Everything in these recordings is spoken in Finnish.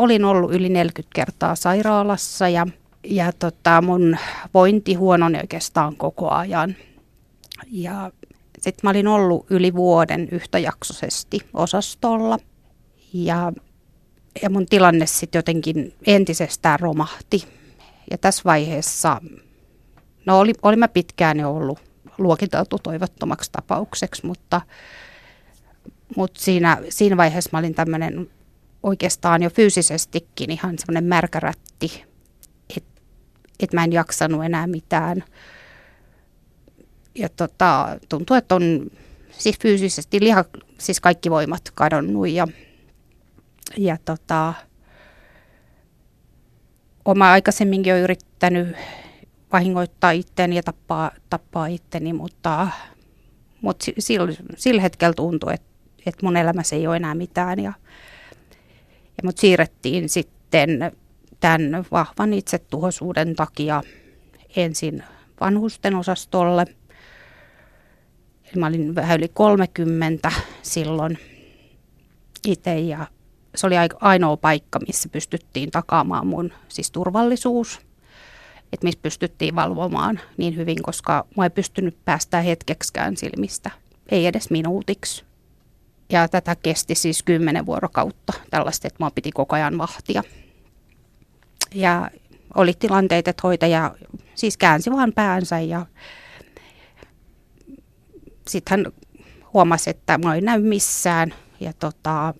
olin ollut yli 40 kertaa sairaalassa ja, ja tota, mun vointi huononi oikeastaan koko ajan. Ja sitten mä olin ollut yli vuoden yhtäjaksoisesti osastolla ja, ja mun tilanne sitten jotenkin entisestään romahti. Ja tässä vaiheessa, no oli, oli mä pitkään jo ollut luokiteltu toivottomaksi tapaukseksi, mutta, mutta siinä, siinä vaiheessa mä olin tämmöinen oikeastaan jo fyysisestikin ihan semmoinen märkärätti, että et mä en jaksanut enää mitään. Ja tota, tuntuu, että on siis fyysisesti liha, siis kaikki voimat kadonnut ja, ja tota, oma aikaisemminkin jo yrittänyt vahingoittaa itseäni ja tappaa, tappaa itteni, mutta, mutta sillä, sillä hetkellä tuntui, että, että mun elämässä ei ole enää mitään. Ja, ja mut siirrettiin sitten tämän vahvan itsetuhoisuuden takia ensin vanhusten osastolle. Mä olin vähän yli 30 silloin itse ja se oli ainoa paikka, missä pystyttiin takaamaan mun siis turvallisuus – että missä pystyttiin valvomaan niin hyvin, koska mä ei pystynyt päästään hetkeksikään silmistä, ei edes minuutiksi. Ja tätä kesti siis kymmenen vuorokautta tällaista, että mä piti koko ajan vahtia. Ja oli tilanteita, että hoitaja siis käänsi vaan päänsä ja sitten hän huomasi, että mä en näy missään. Ja tota,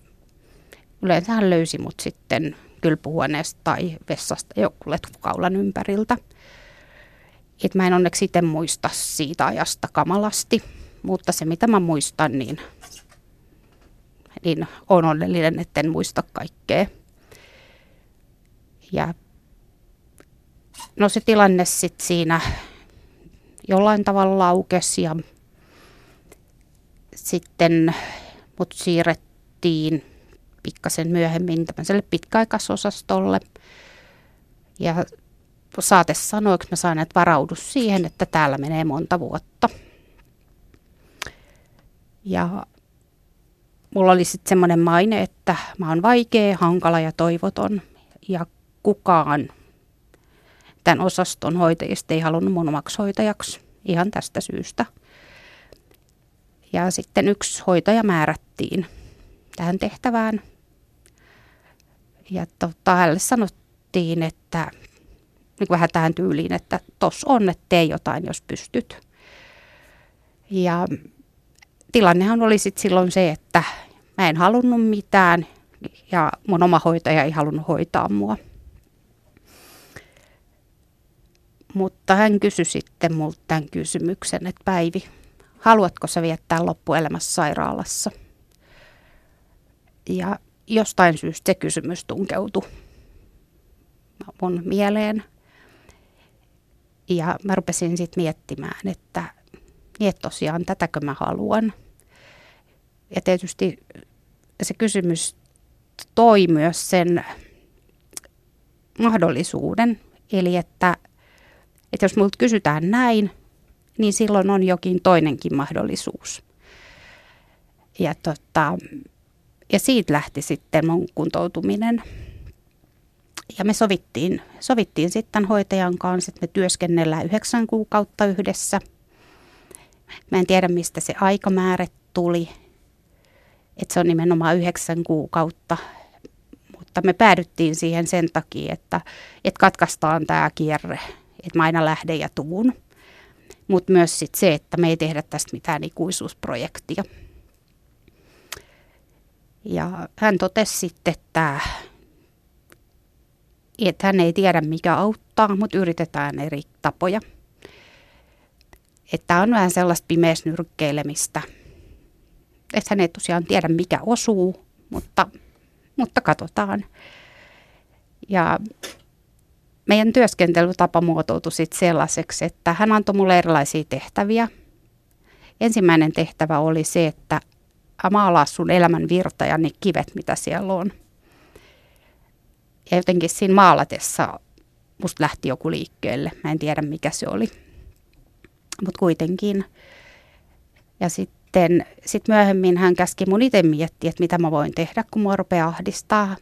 yleensä hän löysi mut sitten kylpyhuoneesta tai vessasta joku letkukaulan ympäriltä. Et mä en onneksi itse muista siitä ajasta kamalasti, mutta se mitä mä muistan, niin, niin on onnellinen, etten muista kaikkea. Ja no se tilanne sitten siinä jollain tavalla laukesi ja sitten mut siirrettiin pikkasen myöhemmin tämmöiselle pitkäaikaisosastolle. Ja saate sanoi, että mä saan, että varaudu siihen, että täällä menee monta vuotta. Ja mulla oli sitten semmoinen maine, että mä oon vaikea, hankala ja toivoton. Ja kukaan tämän osaston hoitajista ei halunnut mun omaksi ihan tästä syystä. Ja sitten yksi hoitaja määrättiin tähän tehtävään. Ja tota, hänelle sanottiin, että niin vähän tähän tyyliin, että tos on, että tee jotain, jos pystyt. Ja tilannehan oli sitten silloin se, että mä en halunnut mitään ja mun oma hoitaja ei halunnut hoitaa mua. Mutta hän kysyi sitten multa tämän kysymyksen, että Päivi, haluatko sä viettää loppuelämässä sairaalassa? Ja jostain syystä se kysymys tunkeutui mun mieleen. Ja mä rupesin sitten miettimään, että, niin että tosiaan tätäkö mä haluan. Ja tietysti se kysymys toi myös sen mahdollisuuden, eli että, että jos multa kysytään näin, niin silloin on jokin toinenkin mahdollisuus. Ja, tota, ja siitä lähti sitten mun kuntoutuminen. Ja me sovittiin, sovittiin sitten hoitajan kanssa, että me työskennellään yhdeksän kuukautta yhdessä. Mä en tiedä, mistä se aikamäärä tuli, että se on nimenomaan yhdeksän kuukautta. Mutta me päädyttiin siihen sen takia, että, että katkaistaan tämä kierre, että mä aina lähden ja tuun. Mutta myös sit se, että me ei tehdä tästä mitään ikuisuusprojektia. Ja hän totesi sitten, että että hän ei tiedä mikä auttaa, mutta yritetään eri tapoja. Että on vähän sellaista pimeäsnyrkkeilemistä. Että hän ei tosiaan tiedä mikä osuu, mutta, mutta katsotaan. Ja meidän työskentelytapa muotoutui sitten sellaiseksi, että hän antoi mulle erilaisia tehtäviä. Ensimmäinen tehtävä oli se, että maalaa sun elämän virta ja ne kivet, mitä siellä on. Ja jotenkin siinä maalatessa musta lähti joku liikkeelle. Mä en tiedä mikä se oli. Mutta kuitenkin. Ja sitten sit myöhemmin hän käski mun itse miettiä, että mitä mä voin tehdä, kun mua rupeaa ahdistaa.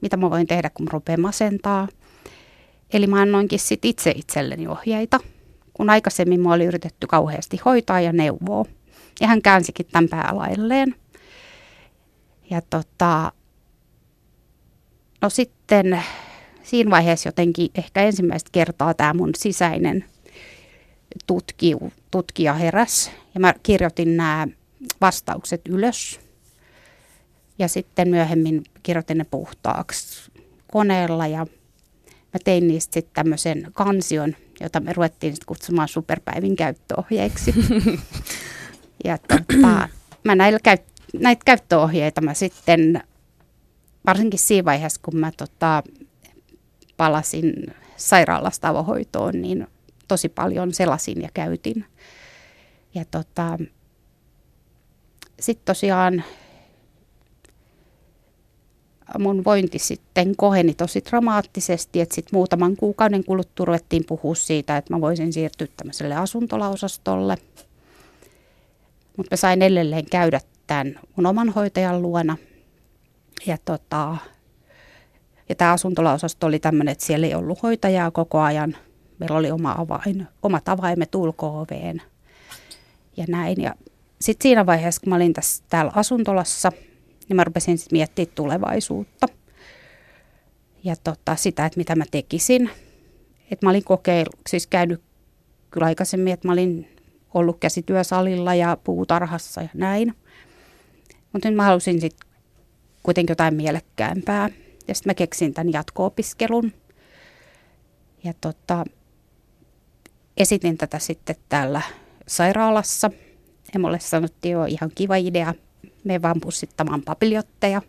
mitä mä voin tehdä, kun mä rupean masentaa. Eli mä annoinkin sit itse itselleni ohjeita, kun aikaisemmin mua oli yritetty kauheasti hoitaa ja neuvoa. Ja hän käänsikin tämän päälailleen. Ja tota, no sitten siinä vaiheessa jotenkin ehkä ensimmäistä kertaa tämä mun sisäinen tutki, tutkija heräs. Ja mä kirjoitin nämä vastaukset ylös. Ja sitten myöhemmin kirjoitin ne puhtaaksi koneella ja mä tein niistä sitten tämmöisen kansion, jota me ruvettiin sitten kutsumaan superpäivin käyttöohjeiksi. ja tota, mä näillä käy, näitä käyttöohjeita mä sitten, varsinkin siinä vaiheessa, kun mä tota, palasin sairaalasta avohoitoon, niin tosi paljon selasin ja käytin. Ja tota, sitten tosiaan mun vointi sitten koheni tosi dramaattisesti, että sitten muutaman kuukauden kuluttua ruvettiin puhua siitä, että mä voisin siirtyä tämmöiselle asuntolaosastolle. Mutta mä sain edelleen käydä tämän mun oman hoitajan luona. Ja, tota, ja tämä asuntolaosasto oli tämmöinen, että siellä ei ollut hoitajaa koko ajan. Meillä oli oma avain, omat avaimet ulko-oveen ja näin. Ja sitten siinä vaiheessa, kun mä olin tässä täällä asuntolassa – niin mä rupesin sitten miettimään tulevaisuutta ja tota, sitä, että mitä mä tekisin. Et mä olin kokeillut, siis käynyt kyllä aikaisemmin, että mä olin ollut käsityösalilla ja puutarhassa ja näin. Mutta nyt mä halusin sitten kuitenkin jotain mielekkäämpää. Ja sitten mä keksin tämän jatko-opiskelun. Ja tota, esitin tätä sitten täällä sairaalassa. Ja mulle sanottiin jo ihan kiva idea, me vaan pussittamaan papiljotteja.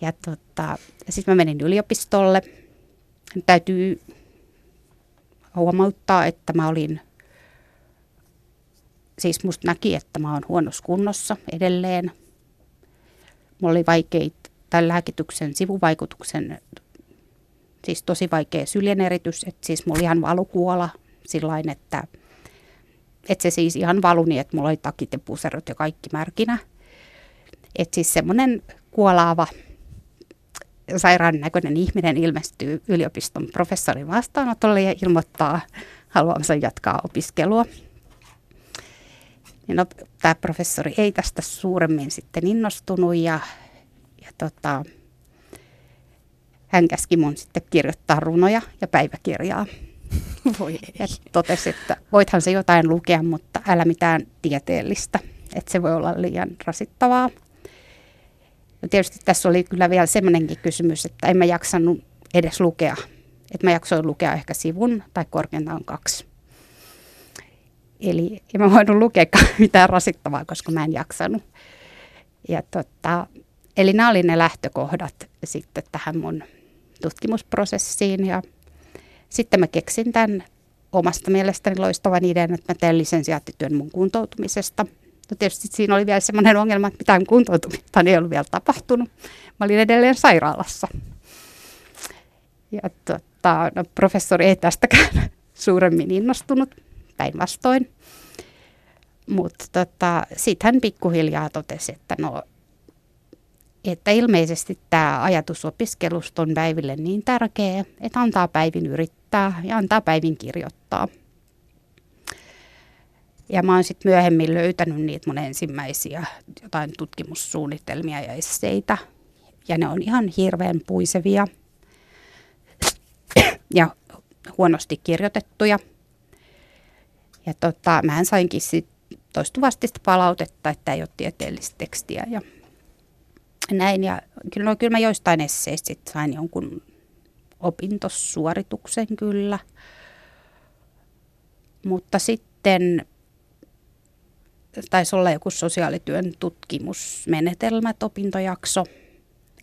Ja tota, sitten mä menin yliopistolle. Täytyy huomauttaa, että mä olin, siis musta näki, että mä oon huonossa kunnossa edelleen. Mulla oli vaikeita tämän lääkityksen sivuvaikutuksen, siis tosi vaikea syljeneritys, että siis mulla ihan valukuola sillain, että että se siis ihan valuni, niin, että mulla oli takit ja puserot ja kaikki märkinä. Että siis semmoinen kuolaava sairaan näköinen ihminen ilmestyy yliopiston professorin vastaanotolle ja ilmoittaa haluamansa jatkaa opiskelua. Niin no, tämä professori ei tästä suuremmin sitten innostunut ja, ja tota, hän käski mun sitten kirjoittaa runoja ja päiväkirjaa. Voi ja totesi, että voithan se jotain lukea, mutta älä mitään tieteellistä, että se voi olla liian rasittavaa. Ja tietysti tässä oli kyllä vielä semmoinenkin kysymys, että en mä jaksanut edes lukea. Että mä jaksoin lukea ehkä sivun tai korkeintaan kaksi. Eli en mä voinut lukea mitään rasittavaa, koska mä en jaksanut. Ja tota, eli nämä oli ne lähtökohdat sitten tähän mun tutkimusprosessiin ja sitten mä keksin tämän omasta mielestäni loistavan idean, että mä teen lisensiaattityön mun kuntoutumisesta. No tietysti siinä oli vielä semmoinen ongelma, että mitään kuntoutumista ei ollut vielä tapahtunut. Mä olin edelleen sairaalassa. Ja tota, no, professori ei tästäkään suuremmin innostunut, päinvastoin. Mutta tota, sitten hän pikkuhiljaa totesi, että no että ilmeisesti tämä ajatus opiskelusta on Päiville niin tärkeä, että antaa Päivin yrittää ja antaa Päivin kirjoittaa. Ja mä oon sitten myöhemmin löytänyt niitä mun ensimmäisiä jotain tutkimussuunnitelmia ja esseitä. Ja ne on ihan hirveän puisevia ja huonosti kirjoitettuja. Ja tota, mä sainkin sit toistuvasti sitä palautetta, että ei ole tieteellistä tekstiä ja näin. Ja kyllä, no, kyllä mä joistain esseistä sit sain jonkun opintosuorituksen kyllä. Mutta sitten taisi olla joku sosiaalityön tutkimusmenetelmät opintojakso.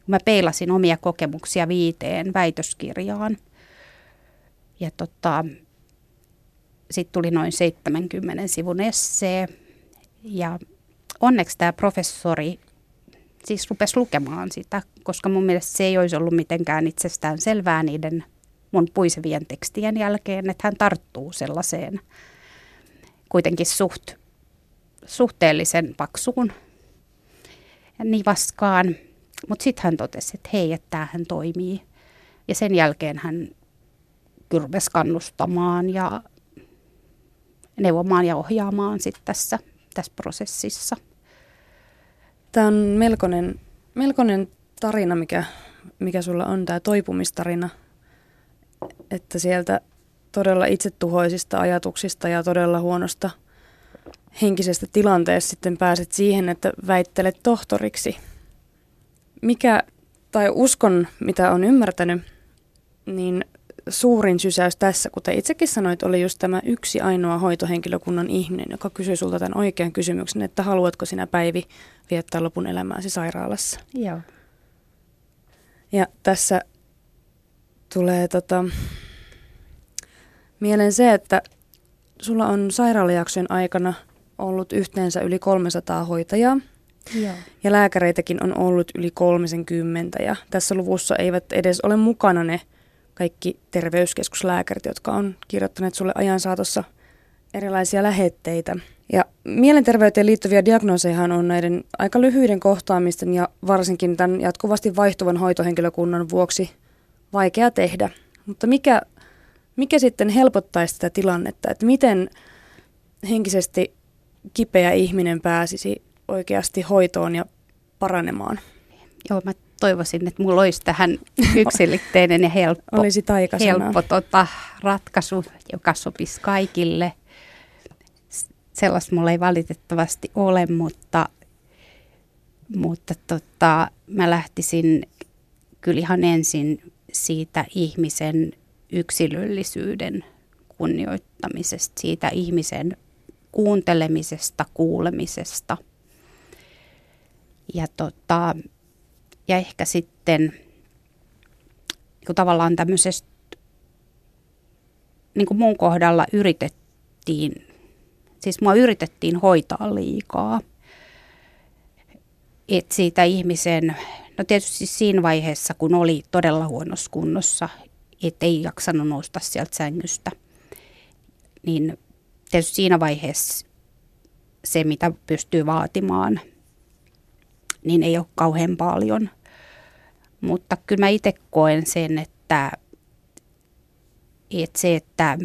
Mä peilasin omia kokemuksia viiteen väitöskirjaan. Ja tota, sitten tuli noin 70 sivun essee. Ja onneksi tämä professori siis rupesi lukemaan sitä, koska mun mielestä se ei olisi ollut mitenkään itsestään selvää niiden mun puisevien tekstien jälkeen, että hän tarttuu sellaiseen kuitenkin suht, suhteellisen paksuun nivaskaan. Mutta sitten hän totesi, että hei, että tämähän toimii. Ja sen jälkeen hän kyrves kannustamaan ja neuvomaan ja ohjaamaan sitten tässä, tässä prosessissa. Tämä on melkoinen, melkoinen tarina, mikä, mikä sulla on, tämä toipumistarina. Että sieltä todella itsetuhoisista ajatuksista ja todella huonosta henkisestä tilanteesta sitten pääset siihen, että väittelet tohtoriksi. Mikä, tai uskon, mitä on ymmärtänyt, niin suurin sysäys tässä, kuten itsekin sanoit, oli just tämä yksi ainoa hoitohenkilökunnan ihminen, joka kysyi sulta tämän oikean kysymyksen, että haluatko sinä Päivi viettää lopun elämääsi sairaalassa. Joo. Ja tässä tulee tota, mieleen se, että sulla on sairaalajaksojen aikana ollut yhteensä yli 300 hoitajaa. Joo. Ja lääkäreitäkin on ollut yli 30 ja tässä luvussa eivät edes ole mukana ne kaikki terveyskeskuslääkärit, jotka on kirjoittaneet sulle ajan saatossa erilaisia lähetteitä. Ja mielenterveyteen liittyviä diagnoosejahan on näiden aika lyhyiden kohtaamisten ja varsinkin tämän jatkuvasti vaihtuvan hoitohenkilökunnan vuoksi vaikea tehdä. Mutta mikä, mikä sitten helpottaisi tätä tilannetta, että miten henkisesti kipeä ihminen pääsisi oikeasti hoitoon ja paranemaan? Joo, mä toivoisin, että mulla olisi tähän yksilitteinen ja helppo, olisi helppo tota, ratkaisu, joka sopisi kaikille. Sellaista mulla ei valitettavasti ole, mutta, mutta tota, mä lähtisin kyllä ihan ensin siitä ihmisen yksilöllisyyden kunnioittamisesta, siitä ihmisen kuuntelemisesta, kuulemisesta. Ja tota, ja ehkä sitten kun tavallaan tämmöisestä, niin kuin mun kohdalla yritettiin, siis mua yritettiin hoitaa liikaa. Että siitä ihmisen, no tietysti siinä vaiheessa, kun oli todella huonossa kunnossa, että ei jaksanut nousta sieltä sängystä, niin tietysti siinä vaiheessa se, mitä pystyy vaatimaan, niin ei ole kauhean paljon – mutta kyllä mä itse koen sen, että, että se, että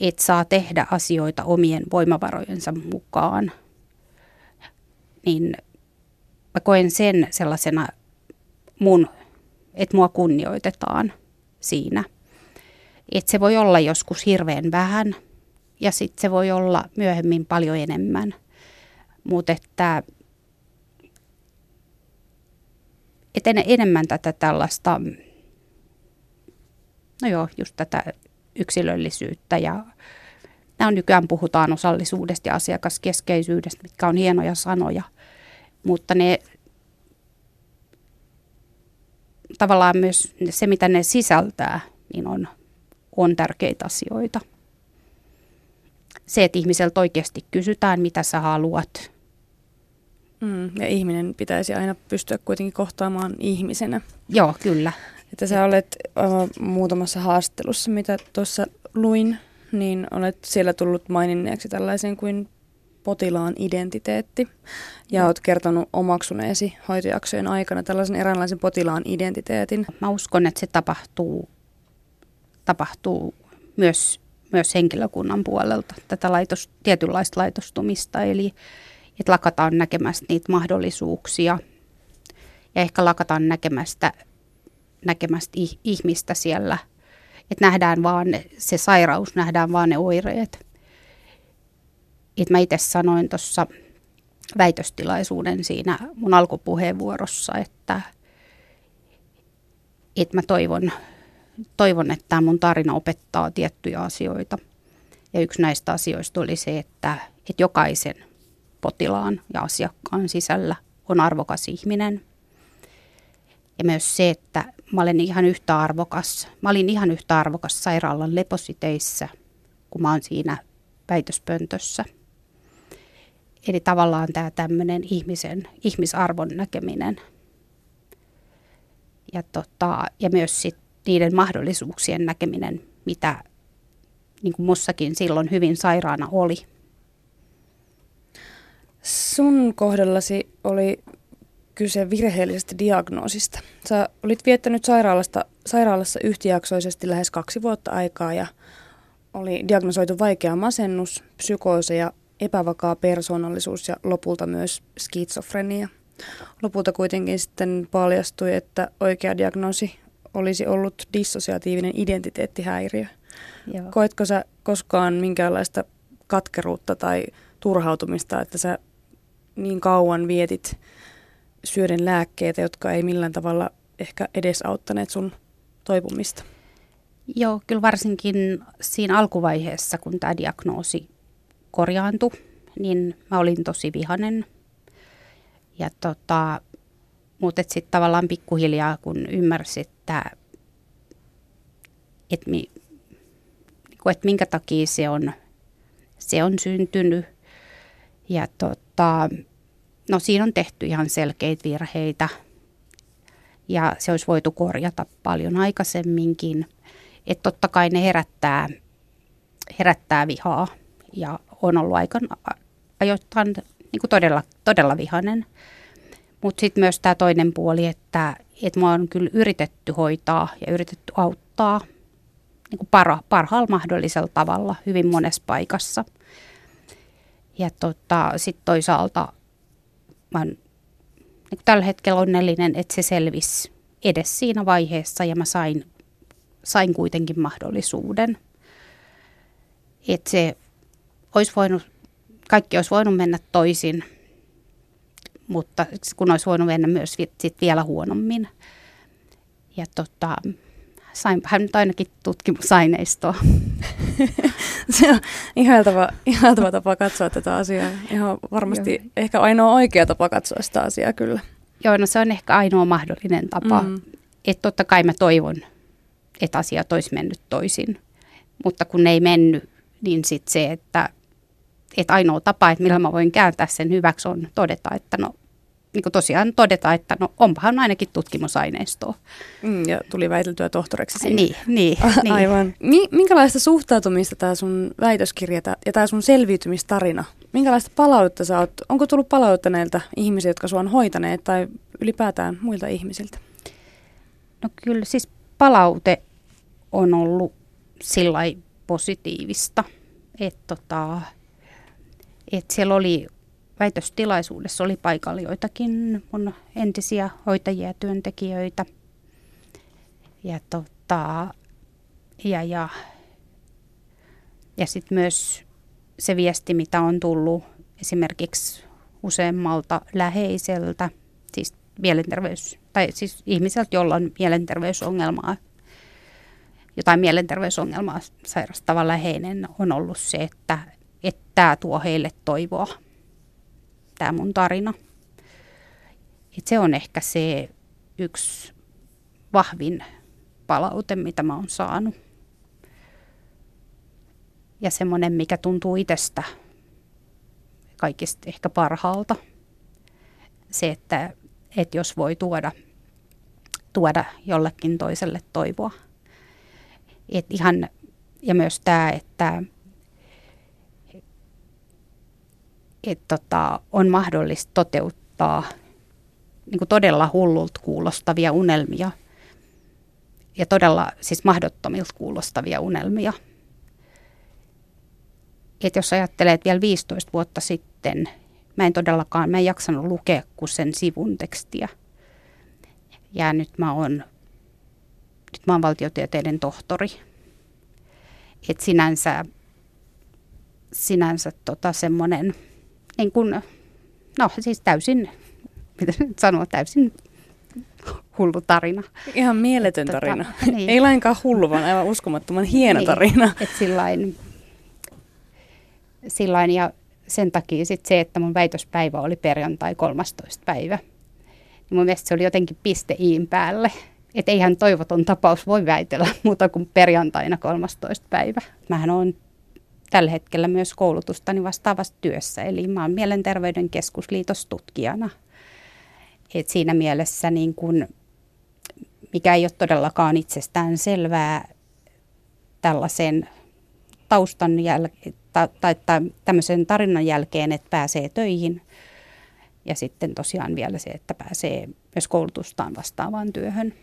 et saa tehdä asioita omien voimavarojensa mukaan, niin mä koen sen sellaisena mun, että mua kunnioitetaan siinä. Että se voi olla joskus hirveän vähän ja sitten se voi olla myöhemmin paljon enemmän. Mutta että että enemmän tätä tällaista, no joo, just tätä yksilöllisyyttä ja nämä on nykyään puhutaan osallisuudesta ja asiakaskeskeisyydestä, mitkä on hienoja sanoja, mutta ne tavallaan myös se, mitä ne sisältää, niin on, on tärkeitä asioita. Se, että ihmiseltä oikeasti kysytään, mitä sä haluat, Mm, ja ihminen pitäisi aina pystyä kuitenkin kohtaamaan ihmisenä. Joo, kyllä. Että sä olet aivan muutamassa haastattelussa, mitä tuossa luin, niin olet siellä tullut maininneeksi tällaisen kuin potilaan identiteetti. Ja olet kertonut omaksuneesi hoitojaksojen aikana tällaisen eräänlaisen potilaan identiteetin. Mä uskon, että se tapahtuu, tapahtuu myös, myös henkilökunnan puolelta, tätä laitos, tietynlaista laitostumista. Eli että lakataan näkemästä niitä mahdollisuuksia ja ehkä lakataan näkemästä, näkemästä ihmistä siellä. Että nähdään vaan se sairaus, nähdään vaan ne oireet. Et mä itse sanoin tuossa väitöstilaisuuden siinä mun alkupuheenvuorossa, että, että mä toivon, toivon, että tämä mun tarina opettaa tiettyjä asioita. Ja yksi näistä asioista oli se, että, että jokaisen potilaan ja asiakkaan sisällä on arvokas ihminen. Ja myös se, että mä olen ihan yhtä arvokas. Mä olin ihan yhtä arvokas sairaalan lepositeissä, kun mä oon siinä väitöspöntössä. Eli tavallaan tämä tämmöinen ihmisen, ihmisarvon näkeminen. Ja, tota, ja myös sit niiden mahdollisuuksien näkeminen, mitä niin kuin mussakin silloin hyvin sairaana oli. Sun kohdallasi oli kyse virheellisestä diagnoosista. Sä olit viettänyt sairaalasta, sairaalassa yhtijaksoisesti lähes kaksi vuotta aikaa ja oli diagnosoitu vaikea masennus, psykooseja, epävakaa persoonallisuus ja lopulta myös skitsofrenia. Lopulta kuitenkin sitten paljastui, että oikea diagnoosi olisi ollut dissosiatiivinen identiteettihäiriö. Joo. Koetko sä koskaan minkäänlaista katkeruutta tai turhautumista, että sä niin kauan vietit syöden lääkkeitä, jotka ei millään tavalla ehkä edesauttaneet sun toipumista? Joo, kyllä varsinkin siinä alkuvaiheessa, kun tämä diagnoosi korjaantui, niin mä olin tosi vihanen. Ja tota, mutta sitten tavallaan pikkuhiljaa, kun ymmärsi, että, että, mi, niinku, että minkä takia se on, se on syntynyt. Ja tota, no siinä on tehty ihan selkeitä virheitä. Ja se olisi voitu korjata paljon aikaisemminkin. Että totta kai ne herättää, herättää vihaa ja on ollut aika ajoittain niin kuin todella, todella vihainen. Mutta sitten myös tämä toinen puoli, että, että mua on kyllä yritetty hoitaa ja yritetty auttaa niin kuin parha, parhaalla mahdollisella tavalla hyvin monessa paikassa. Ja tota, sitten toisaalta mä oon niin tällä hetkellä onnellinen, että se selvisi edes siinä vaiheessa ja mä sain, sain kuitenkin mahdollisuuden. Että se olisi voinut, kaikki olisi voinut mennä toisin – mutta kun olisi voinut mennä myös sit vielä huonommin. Ja tota, sain hän nyt ainakin tutkimusaineistoa. Se on ihailtava, ihailtava tapa katsoa tätä asiaa. Ihan varmasti Joo. ehkä ainoa oikea tapa katsoa sitä asiaa kyllä. Joo, no se on ehkä ainoa mahdollinen tapa. Mm. Että totta kai mä toivon, että asiat olisi mennyt toisin. Mutta kun ne ei mennyt, niin sitten se, että että ainoa tapa, että millä mä voin kääntää sen hyväksi, on todeta, että no niin kuin tosiaan todeta, että no onpahan ainakin tutkimusaineistoa. Mm, ja tuli väiteltyä tohtoreksi siinä. Niin, niin, niin. Aivan. Minkälaista suhtautumista tämä sun väitöskirja ja tämä sun selviytymistarina, minkälaista palautetta sä oot, onko tullut palautetta näiltä ihmisiltä, jotka sua on hoitaneet tai ylipäätään muilta ihmisiltä? No kyllä siis palaute on ollut sillä positiivista, että tota, et siellä oli väitöstilaisuudessa oli paikalla joitakin mun entisiä hoitajia ja työntekijöitä. Ja, tota, ja, ja, ja sitten myös se viesti, mitä on tullut esimerkiksi useammalta läheiseltä, siis mielenterveys, tai siis ihmiseltä, jolla on mielenterveysongelmaa, jotain mielenterveysongelmaa sairastava läheinen, on ollut se, että, että tämä tuo heille toivoa tämä mun tarina. Et se on ehkä se yksi vahvin palaute, mitä mä oon saanut. Ja semmoinen, mikä tuntuu itsestä kaikista ehkä parhaalta. Se, että, että jos voi tuoda, tuoda jollekin toiselle toivoa. Et ihan, ja myös tämä, että että tota, on mahdollista toteuttaa niin kuin todella hullulta kuulostavia unelmia ja todella siis mahdottomilta kuulostavia unelmia. Et jos ajattelee, että vielä 15 vuotta sitten mä en todellakaan, mä en jaksanut lukea kuin sen sivun tekstiä. Ja nyt mä oon, nyt mä oon valtiotieteiden tohtori. Et sinänsä, sinänsä tota semmoinen niin kuin, no siis täysin, mitä nyt sanoa, täysin hullu tarina. Ihan mieletön tota, tarina. Niin. Ei lainkaan hullu, vaan aivan uskomattoman hieno niin, tarina. Et sillain, sillain, ja sen takia sit se, että mun väitöspäivä oli perjantai 13. päivä. Niin mun mielestä se oli jotenkin piste iin päälle. Että eihän toivoton tapaus voi väitellä muuta kuin perjantaina 13. päivä. Mähän on tällä hetkellä myös koulutustani vastaavassa työssä. Eli mä olen Mielenterveyden keskusliitostutkijana. Et siinä mielessä niin kun, mikä ei ole todellakaan itsestään selvää tällaisen taustan jälkeen tai, tai, tai tämmöisen tarinan jälkeen, että pääsee töihin ja sitten tosiaan vielä se, että pääsee myös koulutustaan vastaavaan työhön.